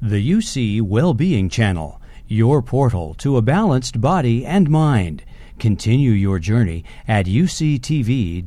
The UC Wellbeing Channel, your portal to a balanced body and mind. Continue your journey at uctv.tv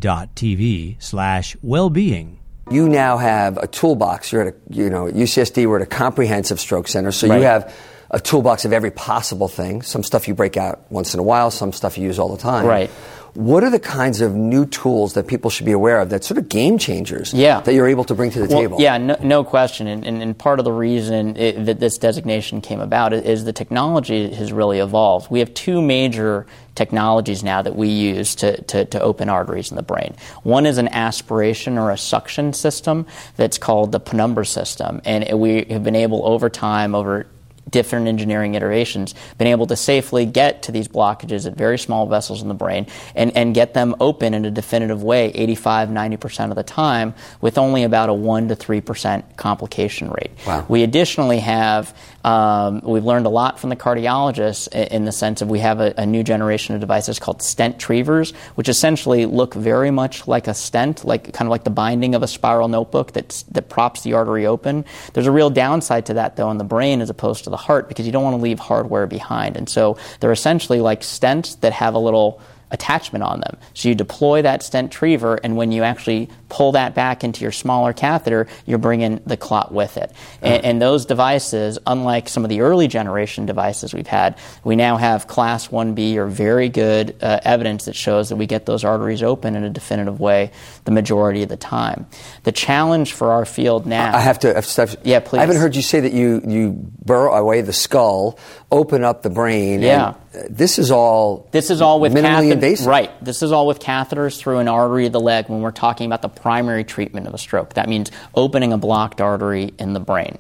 slash wellbeing. You now have a toolbox. You're at a, you know, at UCSD, we're at a comprehensive stroke center, so Right. you have a toolbox of every possible thing. Some stuff you break out once in a while, some stuff you use all the time. Right. What are the kinds of new tools that people should be aware of that sort of game changers Yeah. that you're able to bring to the Well, table? Yeah, no, no question. And, and, and part of the reason it, that this designation came about is the technology has really evolved. We have two major technologies now that we use to, to, to open arteries in the brain. One is an aspiration or a suction system that's called the Penumbra system. And we have been able over time, over different engineering iterations, been able to safely get to these blockages at very small vessels in the brain and, and get them open in a definitive way 85, 90% of the time with only about a 1 to 3% complication rate. Wow. We additionally have, um, we've learned a lot from the cardiologists i- in the sense of we have a, a new generation of devices called stent retrievers, which essentially look very much like a stent, like kind of like the binding of a spiral notebook that's, that props the artery open. There's a real downside to that, though, in the brain as opposed to the heart because you don't want to leave hardware behind. And so they're essentially like stents that have a little attachment on them. So you deploy that stent retriever, and when you actually pull that back into your smaller catheter, you're bringing the clot with it. And, and those devices, unlike some of the early generation devices we've had, we now have Class 1B or very good uh, evidence that shows that we get those arteries open in a definitive way the majority of the time. The challenge for our field now. I have to. I have to. Yeah, please. I haven't heard you say that you you burrow away the skull, open up the brain. Yeah. and, this is all. This is all with minimally cath- invasive. Right. This is all with catheters through an artery of the leg when we're talking about the primary treatment of a stroke. That means opening a blocked artery in the brain.